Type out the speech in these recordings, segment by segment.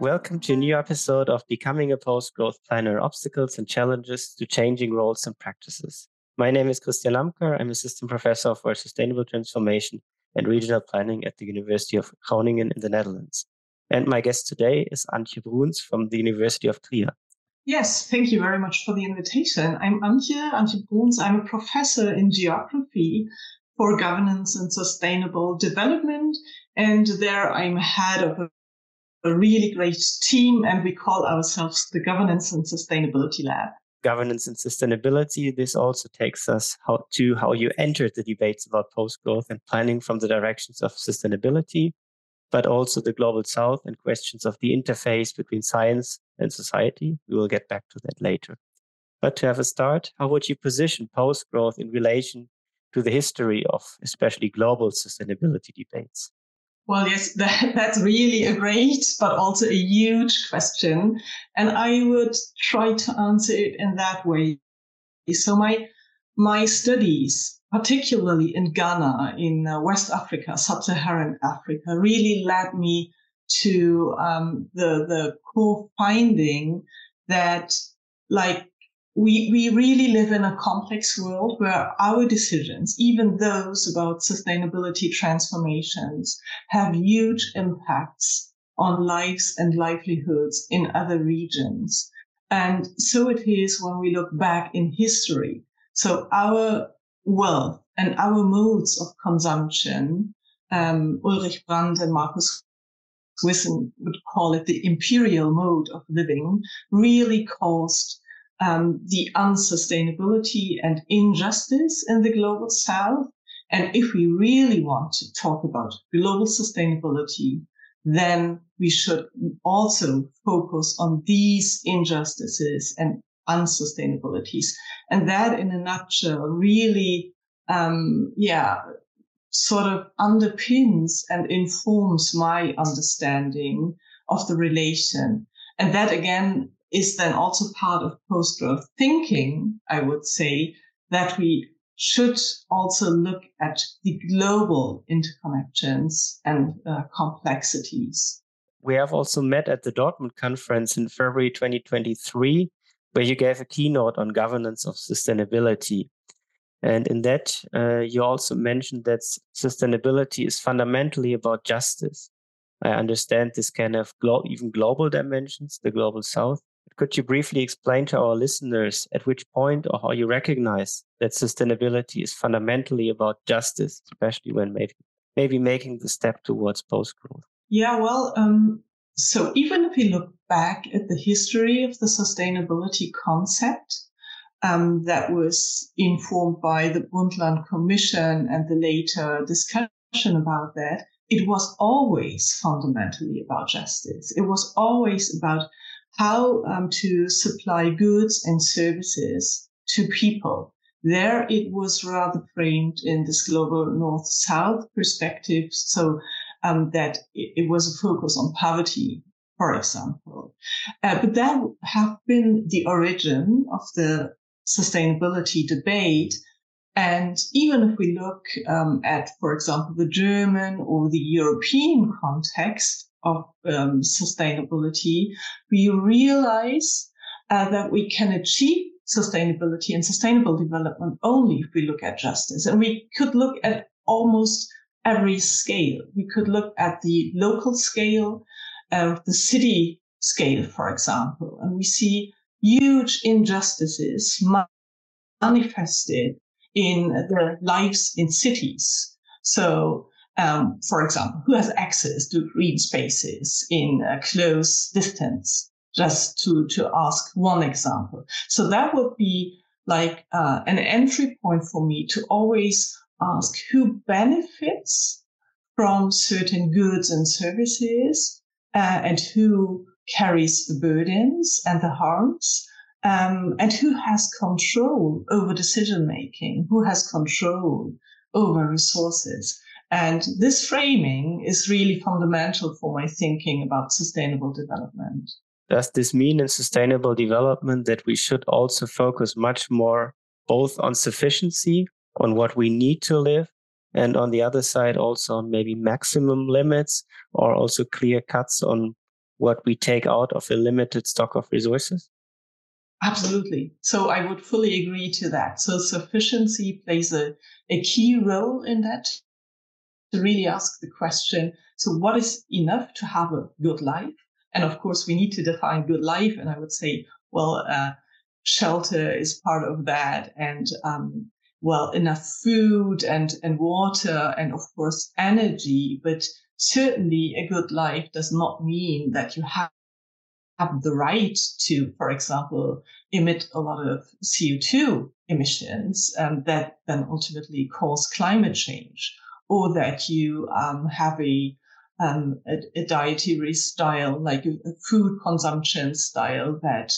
Welcome to a new episode of Becoming a Post Growth Planner Obstacles and Challenges to Changing Roles and Practices. My name is Christian Lamker. I'm Assistant Professor for Sustainable Transformation and Regional Planning at the University of Groningen in the Netherlands. And my guest today is Antje Bruns from the University of Trier. Yes, thank you very much for the invitation. I'm Antje, Antje Bruns. I'm a professor in geography for governance and sustainable development. And there I'm head of a a really great team, and we call ourselves the Governance and Sustainability Lab. Governance and sustainability. This also takes us how to how you entered the debates about post growth and planning from the directions of sustainability, but also the global south and questions of the interface between science and society. We will get back to that later. But to have a start, how would you position post growth in relation to the history of especially global sustainability debates? Well, yes, that, that's really a great, but also a huge question. And I would try to answer it in that way. So my, my studies, particularly in Ghana, in uh, West Africa, Sub-Saharan Africa, really led me to um, the, the core finding that like we, we really live in a complex world where our decisions, even those about sustainability transformations, have huge impacts on lives and livelihoods in other regions. And so it is when we look back in history. So our wealth and our modes of consumption, um, Ulrich Brand and Markus Wissen would call it the imperial mode of living, really caused um, the unsustainability and injustice in the global south. And if we really want to talk about global sustainability, then we should also focus on these injustices and unsustainabilities. And that in a nutshell really, um, yeah, sort of underpins and informs my understanding of the relation. And that again is then also part of post growth thinking, I would say, that we should also look at the global interconnections and uh, complexities. We have also met at the Dortmund conference in February 2023, where you gave a keynote on governance of sustainability. And in that, uh, you also mentioned that sustainability is fundamentally about justice. I understand this can have glo- even global dimensions, the global south, could you briefly explain to our listeners at which point or how you recognize that sustainability is fundamentally about justice, especially when maybe, maybe making the step towards post growth? Yeah, well, um, so even if we look back at the history of the sustainability concept, um, that was informed by the Brundtland Commission and the later discussion about that, it was always fundamentally about justice. It was always about how um, to supply goods and services to people. There it was rather framed in this global north-south perspective, so um, that it, it, was a focus on poverty, for example. Uh, but that have been the origin of the sustainability debate. And even if we look um, at, for example, the German or the European context, of um, sustainability, we realize uh, that we can achieve sustainability and sustainable development only if we look at justice. And we could look at almost every scale. We could look at the local scale, uh, the city scale, for example, and we see huge injustices manifested in the lives in cities. So um, for example, who has access to green spaces in a close distance, just to, to ask one example. So that would be like uh, an entry point for me to always ask who benefits from certain goods and services uh, and who carries the burdens and the harms um, and who has control over decision making, who has control over resources. And this framing is really fundamental for my thinking about sustainable development. Does this mean in sustainable development that we should also focus much more both on sufficiency, on what we need to live, and on the other side also on maybe maximum limits or also clear cuts on what we take out of a limited stock of resources? Absolutely. So I would fully agree to that. So sufficiency plays a, a key role in that to really ask the question so, what is enough to have a good life? And of course, we need to define good life. And I would say, well, uh, shelter is part of that. And, um, well, enough food and, and water and of course energy. But certainly a good life does not mean that you have have the right to, for example, emit a lot of CO2 emissions um, that then ultimately cause climate change, or that you um, have a, um, a, a, dietary style, like a, a food consumption style that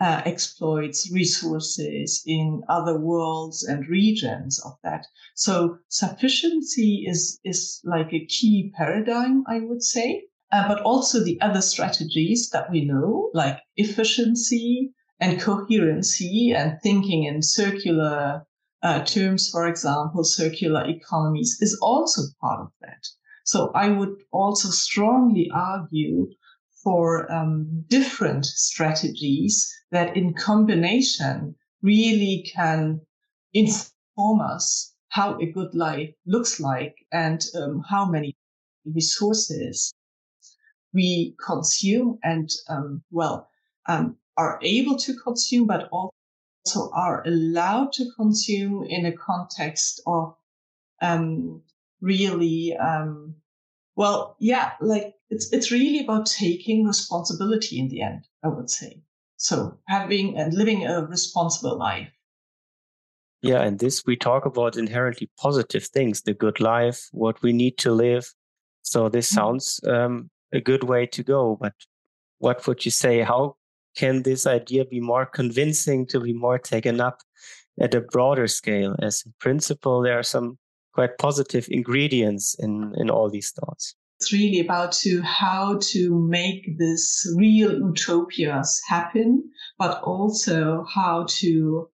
uh, exploits resources in other worlds and regions of that. So sufficiency is, is like a key paradigm, I would say. Uh, but also the other strategies that we know, like efficiency and coherency and thinking in circular uh, terms, for example, circular economies is also part of that. So I would also strongly argue for um, different strategies that in combination really can inform us how a good life looks like and um, how many resources we consume and um, well um, are able to consume but also are allowed to consume in a context of um, really um, well yeah like it's it's really about taking responsibility in the end i would say so having and living a responsible life. Yeah, and this we talk about inherently positive things, the good life, what we need to live. So this mm-hmm. sounds um, a good way to go. But what would you say? How can this idea be more convincing to be more taken up at a broader scale? As in principle, there are some quite positive ingredients in in all these thoughts it's really about to how to make this real utopias happen, but also how to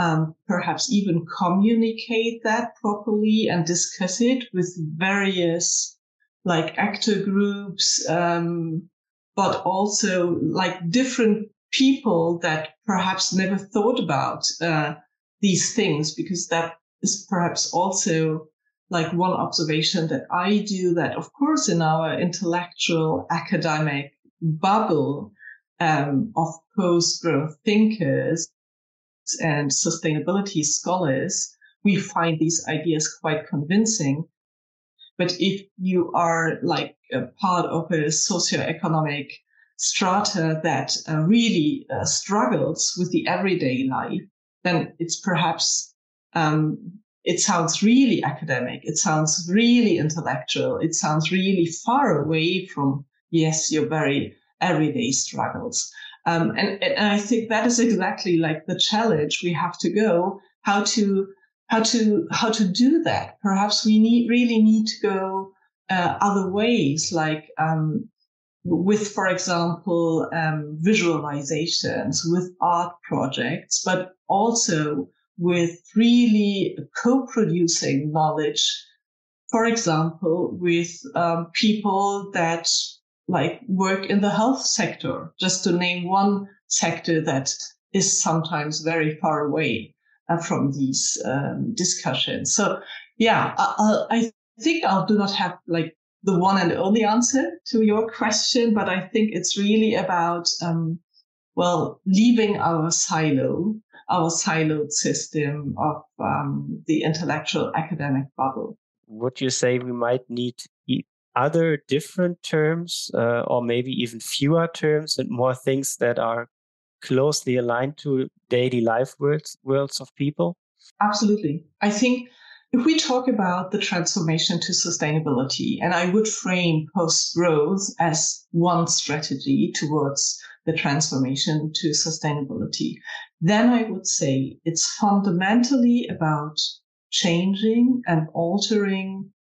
um, perhaps even communicate that properly and discuss it with various like actor groups, um, but also like different people that perhaps never thought about uh, these things because that is perhaps also like one observation that I do that, of course, in our intellectual academic bubble um, of post growth thinkers and sustainability scholars, we find these ideas quite convincing. But if you are like a part of a socioeconomic strata that uh, really uh, struggles with the everyday life, then it's perhaps um, it sounds really academic. It sounds really intellectual. It sounds really far away from, yes, your very everyday struggles. Um, and, and I think that is exactly like the challenge we have to go how to how to how to do that. Perhaps we need really need to go uh, other ways, like um, with, for example, um, visualizations, with art projects, but also with really co-producing knowledge. For example, with um, people that like work in the health sector, just to name one sector that is sometimes very far away from these um, discussions. So yeah, I, I think I do not have like the one and only answer to your question, but I think it's really about, um, well, leaving our silo our siloed system of um, the intellectual academic bubble. Would you say we might need other different terms, uh, or maybe even fewer terms and more things that are closely aligned to daily life worlds, worlds of people? Absolutely. I think if we talk about the transformation to sustainability, and I would frame post growth as one strategy towards the transformation to sustainability, then I would say it's fundamentally about changing and altering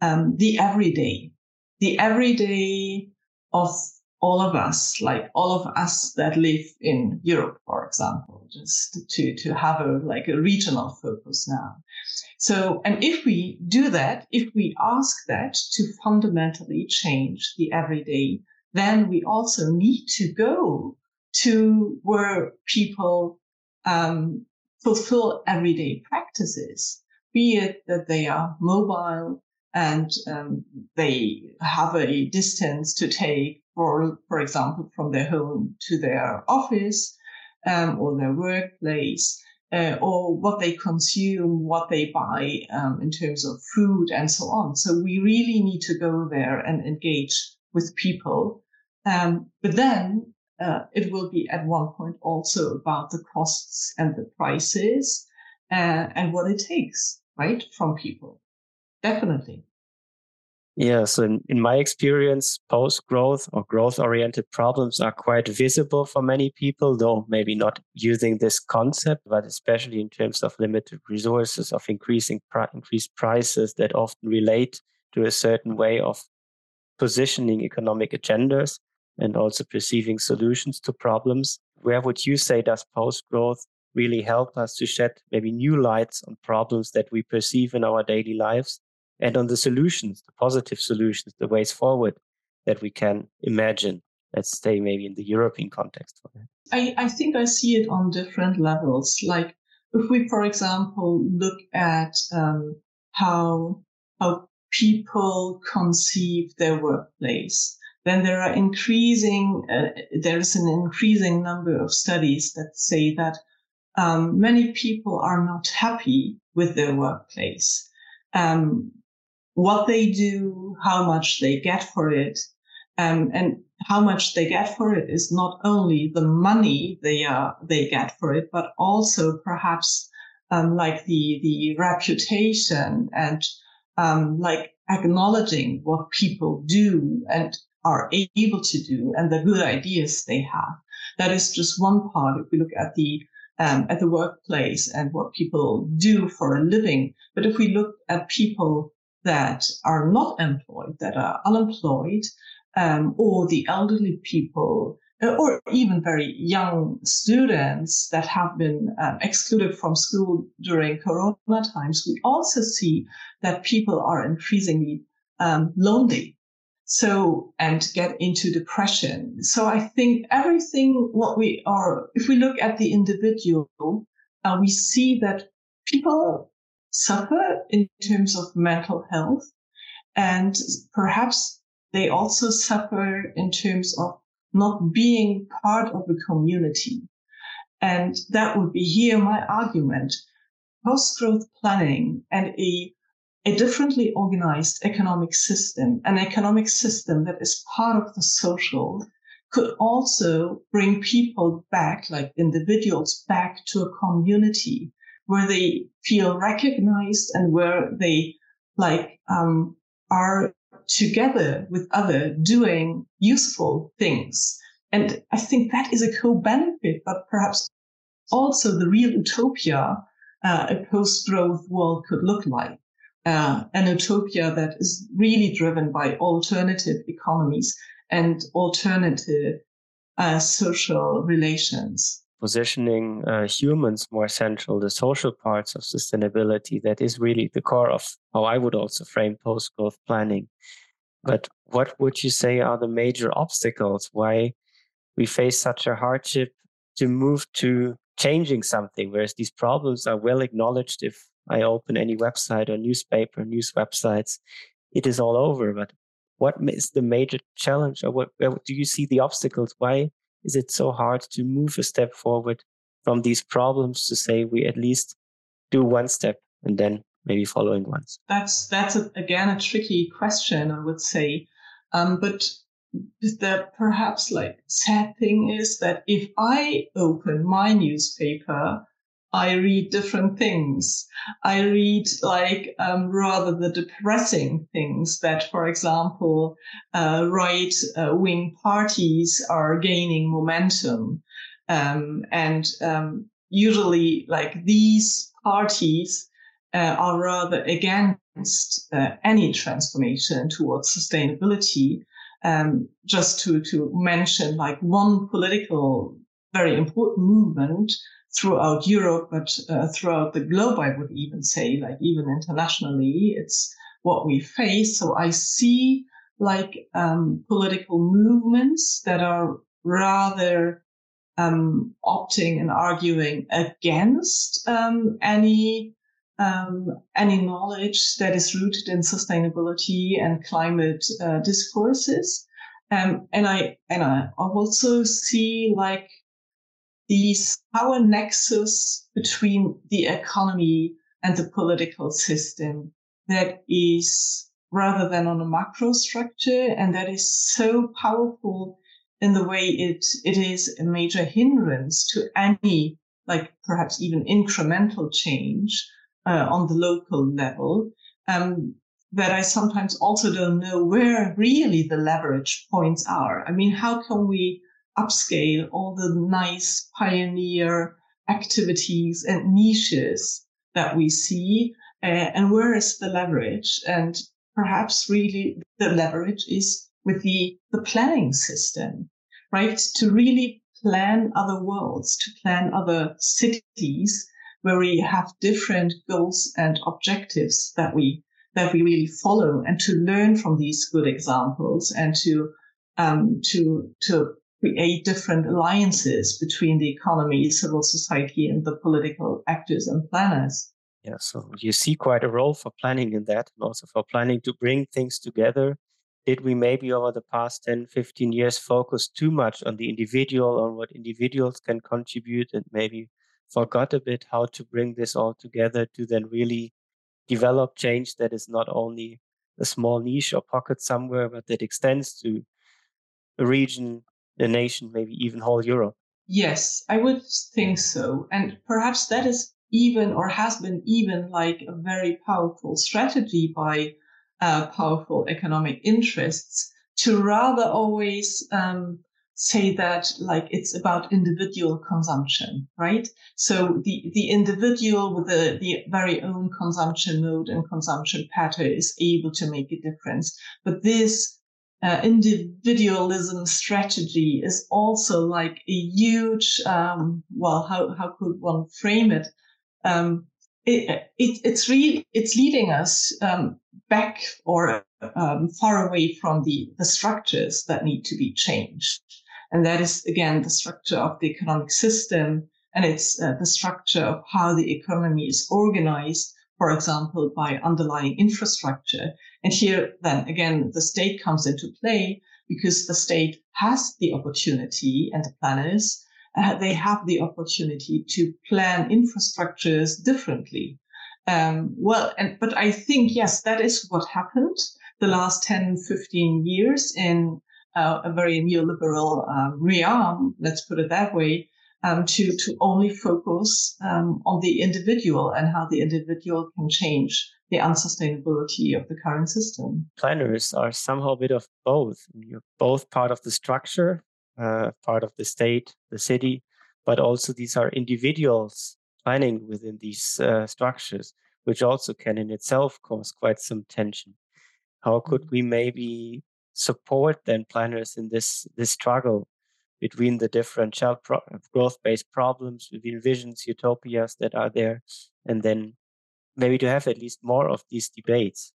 um, the everyday, the everyday of all of us, like all of us that live in Europe, for example, just to, to have a, like a regional focus now. So, and if we do that, if we ask that to fundamentally change the everyday, then we also need to go to where people um, fulfill everyday practices, be it that they are mobile and um, they have a distance to take, for for example, from their home to their office um, or their workplace. Uh, or what they consume, what they buy um, in terms of food and so on. So we really need to go there and engage with people. Um, but then uh, it will be at one point also about the costs and the prices uh, and what it takes, right, from people. Definitely. Yeah, so in, in my experience, post growth or growth oriented problems are quite visible for many people, though maybe not using this concept, but especially in terms of limited resources, of increasing increased prices that often relate to a certain way of positioning economic agendas and also perceiving solutions to problems. Where would you say does post growth really help us to shed maybe new lights on problems that we perceive in our daily lives and on the solutions, the positive solutions, the ways forward that we can imagine? Let's stay maybe in the European context for that. I, I think I see it on different levels. Like if we, for example, look at um, how how people conceive their workplace, then there are increasing, uh, there is an increasing number of studies that say that um, many people are not happy with their workplace. Um, what they do, how much they get for it, um, and how much they get for it is not only the money they are they get for it, but also perhaps um, like the the reputation and um, like acknowledging what people do and are able to do and the good ideas they have. That is just one part. If we look at the um, at the workplace and what people do for a living, but if we look at people that are not employed, that are unemployed, um, or the elderly people, uh, or even very young students that have been um, excluded from school during Corona times, we also see that people are increasingly um, lonely. So and get into depression. So i think everything what we are if we look at the individual uh, we see that people suffer in terms of mental health and perhaps they also suffer in terms of not being part of a community. And that would be here my argument. Post growth planning and a a differently organized economic system, an economic system that is part of the social, could also bring people back, like individuals back to a community where they feel recognized and where they like um, are together with other doing useful things. And I think that is a co-benefit, but perhaps also the real utopia uh, a post-growth world could look like uh, an utopia that is really driven by alternative economies and alternative uh, social relations. Positioning uh, humans more central, the social parts of sustainability, that is really the core of how I would also frame post growth planning. But what would you say are the major obstacles? Why we face such a hardship to move to changing something, whereas these problems are well acknowledged if I open any website or newspaper, news websites, it is all over. But what is the major challenge, or what where do you see the obstacles? Why is it so hard to move a step forward from these problems to say we at least do one step and then maybe following ones? That's that's a, again a tricky question, I would say. Um, but the perhaps like sad thing is that if I open my newspaper I read different things. I read like um, rather the depressing things that, for example, uh, right uh, wing parties are gaining momentum. Um, and um, usually, like these parties uh, are rather against uh, any transformation towards sustainability. Um, just to, to mention like one political very important movement throughout Europe, but uh, throughout the globe, I would even say, like even internationally, it's what we face. So I see like um, political movements that are rather um, opting and arguing against um, any um, any knowledge that is rooted in sustainability and climate uh, discourses. Um, and I and I also see like these power nexus between the economy and the political system that is rather than on a macro structure and that is so powerful in the way it it is a major hindrance to any like perhaps even incremental change uh, on the local level um, that I sometimes also don't know where really the leverage points are. I mean, how can we upscale all the nice pioneer activities and niches that we see? Uh, and where is the leverage? And perhaps really the leverage is with the, the planning system, right? To really plan other worlds, to plan other cities where we have different goals and objectives that we that we really follow and to learn from these good examples and to um, to to create different alliances between the economy, civil society, and the political actors and planners. Yeah, so you see quite a role for planning in that, and also for planning to bring things together. Did we maybe over the past 10, 15 years focus too much on the individual, on what individuals can contribute, and maybe forgot a bit how to bring this all together to then really develop change that is not only a small niche or pocket somewhere, but that extends to a region, a nation, maybe even whole Europe. Yes, I would think so. And perhaps that is even or has been even like a very powerful strategy by uh, powerful economic interests to rather always um, say that like it's about individual consumption, right? So the, the individual with the, the very own consumption mode and consumption pattern is able to make a difference. But this uh, individualism strategy is also like a huge, um, well, how, how could one frame it? Um, it, it, it's really, it's leading us um, back or um, far away from the, the structures that need to be changed. And that is, again, the structure of the economic system. And it's uh, the structure of how the economy is organized, for example, by underlying infrastructure. And here, then again, the state comes into play because the state has the opportunity and the planners, uh, they have the opportunity to plan infrastructures differently. Um, well, and, but I think, yes, that is what happened the last 10, 15 years in uh, a very neoliberal uh, realm, let's put it that way, um, to, to only focus um, on the individual and how the individual can change the unsustainability of the current system. Planners are somehow a bit of both. You're both part of the structure, uh, part of the state, the city, but also these are individuals planning within these uh, structures, which also can in itself cause quite some tension. How could mm-hmm. we maybe support then planners in this this struggle between the different child pro- growth-based problems, between visions, utopias that are there, and then maybe to have at least more of these debates.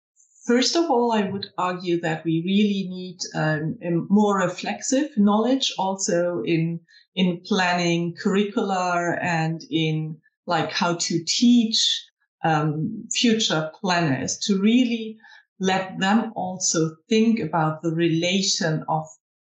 First of all, I would argue that we really need um, a more reflexive knowledge also in in planning curricular and in like how to teach um, future planners to really let them also think about the relation of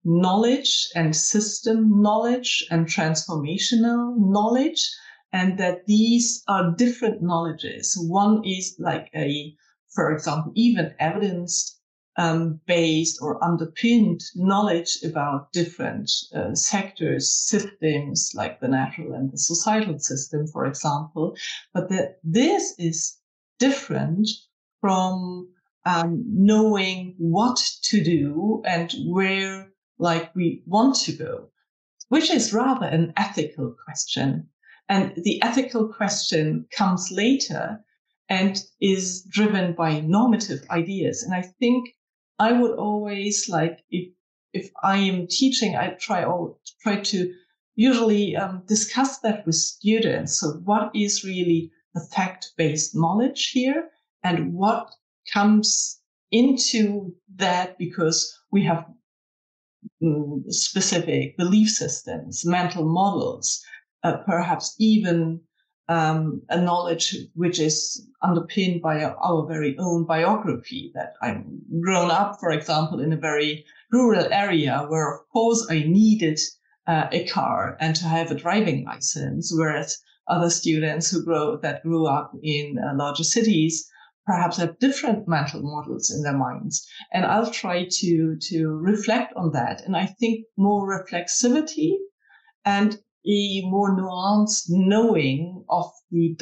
knowledge and system knowledge and transformational knowledge and that these are different knowledges. One is like a, for example, even evidence um, based or underpinned knowledge about different uh, sectors, systems like the natural and the societal system, for example. But that this is different from um, knowing what to do and where like we want to go, which is rather an ethical question. And the ethical question comes later and is driven by normative ideas. And I think I would always like if if I am teaching, I try all try to usually um, discuss that with students. So what is really the fact based knowledge here, and what comes into that because we have specific belief systems, mental models, uh, perhaps even um, a knowledge which is underpinned by our, very own biography that I'm grown up, for example, in a very rural area where, of course, I needed uh, a car and to have a driving license, whereas other students who grow that grew up in uh, larger cities perhaps have different mental models in their minds. And I'll try to to reflect on that. And I think more reflexivity and a more nuanced knowing of the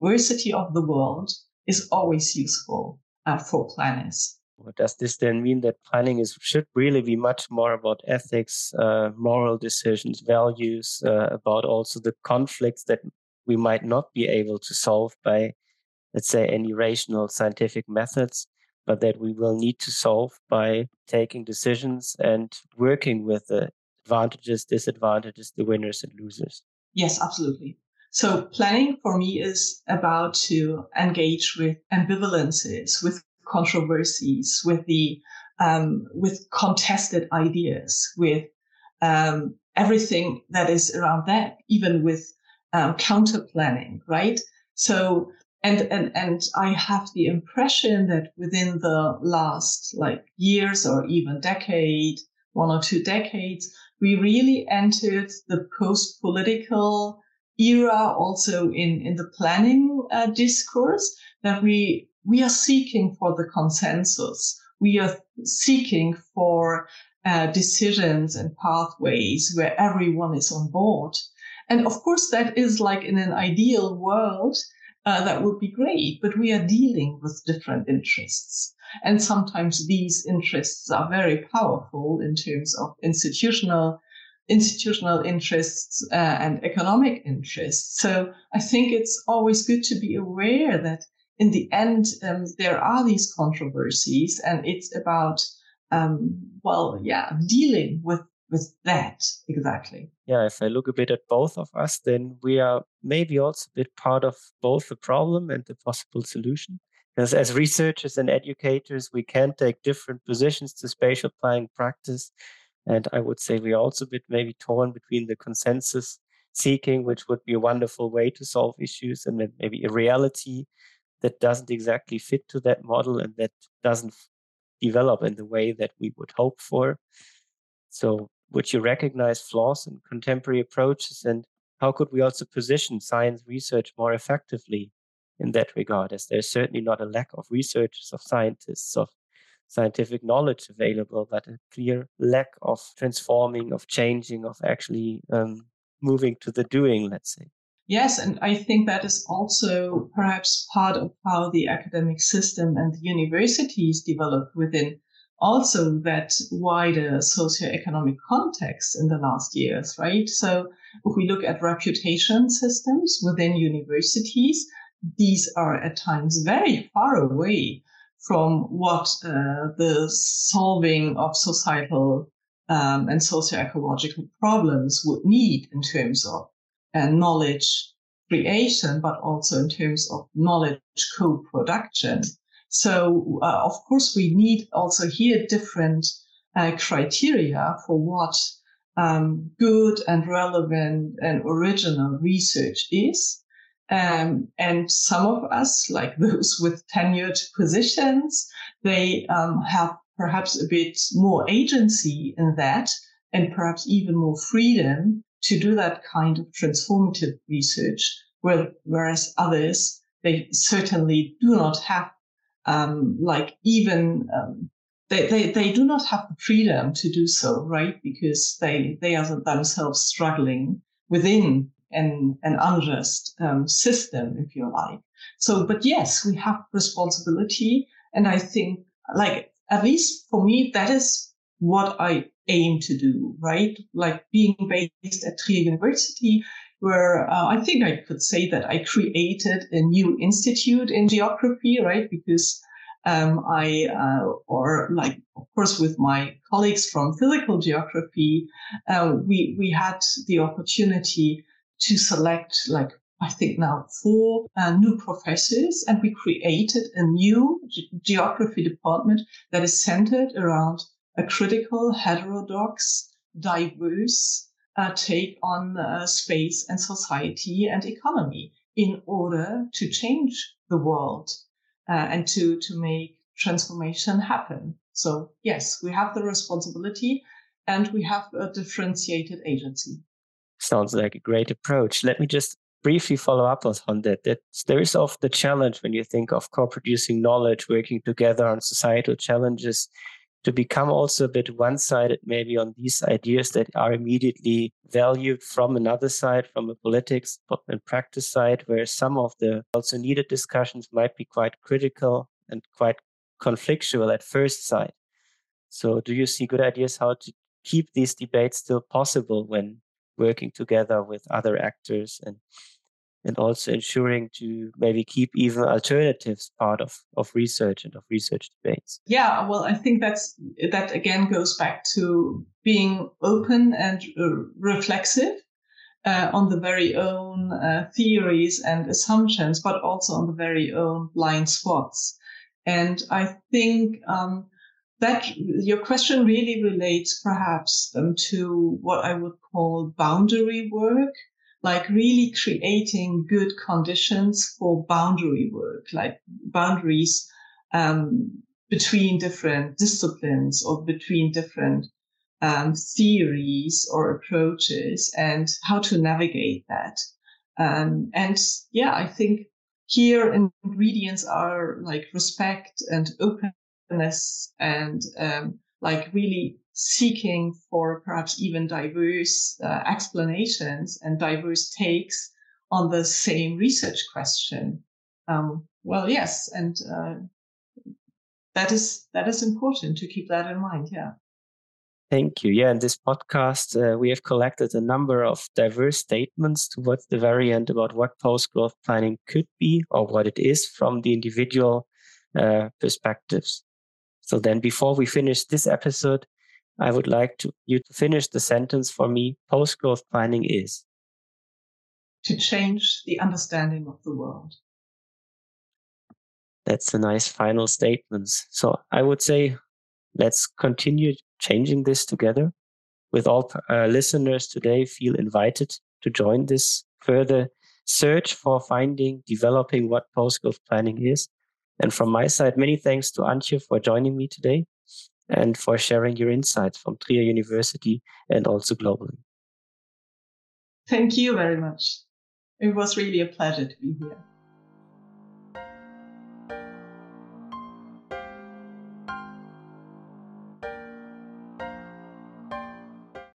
diversity of the world is always useful uh, for planners. Does this then mean that planning is should really be much more about ethics, uh, moral decisions, values, uh, about also the conflicts that we might not be able to solve by, let's say, any rational scientific methods, but that we will need to solve by taking decisions and working with the advantages, disadvantages, the winners and losers. Yes, absolutely. So planning for me is about to engage with ambivalences, with controversies, with the um, with contested ideas, with um, everything that is around that, even with um, counter planning, right? So and and and I have the impression that within the last like years or even decade, one or two decades, we really entered the post-political era also in, in the planning uh, discourse that we, we are seeking for the consensus. We are seeking for uh, decisions and pathways where everyone is on board. And of course, that is like in an ideal world, uh, that would be great, but we are dealing with different interests. And sometimes these interests are very powerful in terms of institutional institutional interests uh, and economic interests. So I think it's always good to be aware that in the end um, there are these controversies, and it's about um, well, yeah, dealing with with that exactly. Yeah, if I look a bit at both of us, then we are maybe also a bit part of both the problem and the possible solution. Because as researchers and educators, we can take different positions to spatial planning practice. And I would say we're also a bit maybe torn between the consensus seeking, which would be a wonderful way to solve issues, and maybe a reality that doesn't exactly fit to that model and that doesn't develop in the way that we would hope for. So, would you recognize flaws in contemporary approaches? And how could we also position science research more effectively in that regard, as there's certainly not a lack of researchers, of scientists, of scientific knowledge available, but a clear lack of transforming, of changing, of actually um, moving to the doing, let's say. Yes, and I think that is also perhaps part of how the academic system and the universities develop within also that wider socioeconomic context in the last years, right? So if we look at reputation systems within universities, these are at times very far away from what uh, the solving of societal um, and socio-ecological problems would need in terms of uh, knowledge creation, but also in terms of knowledge co-production. So, uh, of course, we need also here different uh, criteria for what um, good and relevant and original research is. Um, and some of us, like those with tenured positions, they um, have perhaps a bit more agency in that and perhaps even more freedom to do that kind of transformative research, whereas others, they certainly do not have, um, like even, um, they, they, they do not have the freedom to do so, right? Because they, they are themselves struggling within an, an unjust um, system, if you like. So, but yes, we have responsibility. And I think, like, at least for me, that is what I aim to do, right? Like being based at Trier University, where uh, I think I could say that I created a new institute in geography, right? Because um, I, uh, or like, of course, with my colleagues from physical geography, uh, we we had the opportunity to select like I think now four uh, new professors, and we created a new ge- geography department that is centered around a critical, heterodox, diverse uh, take on uh, space and society and economy in order to change the world uh, and to, to make transformation happen. So, yes, we have the responsibility and we have a differentiated agency. Sounds like a great approach. Let me just briefly follow up on that. That there is often the challenge when you think of co-producing knowledge, working together on societal challenges, to become also a bit one-sided maybe on these ideas that are immediately valued from another side, from a politics and practice side, where some of the also needed discussions might be quite critical and quite conflictual at first sight. So do you see good ideas how to keep these debates still possible when working together with other actors and and also ensuring to maybe keep even alternatives part of, of research and of research debates. Yeah, well, I think that's that again goes back to being open and uh, reflexive uh, on the very own uh, theories and assumptions, but also on the very own blind spots. And I think um, that your question really relates perhaps um, to what I would call boundary work, like really creating good conditions for boundary work, like boundaries um, between different disciplines or between different um, theories or approaches and how to navigate that. Um, and yeah, I think here ingredients are like respect and openness and um, like really seeking for perhaps even diverse uh, explanations and diverse takes on the same research question. Um, well, yes, and uh, that is that is important to keep that in mind. Yeah. Thank you. Yeah, in this podcast, uh, we have collected a number of diverse statements towards the very end about what post growth planning could be or what it is from the individual uh, perspectives. So then before we finish this episode, I would like to, you to finish the sentence for me. Post growth planning is to change the understanding of the world. That's a nice final statement. So I would say let's continue changing this together. With all uh, listeners today, feel invited to join this further search for finding, developing what post growth planning is. And from my side, many thanks to Antje for joining me today and for sharing your insights from Trier University and also globally. Thank you very much. It was really a pleasure to be here.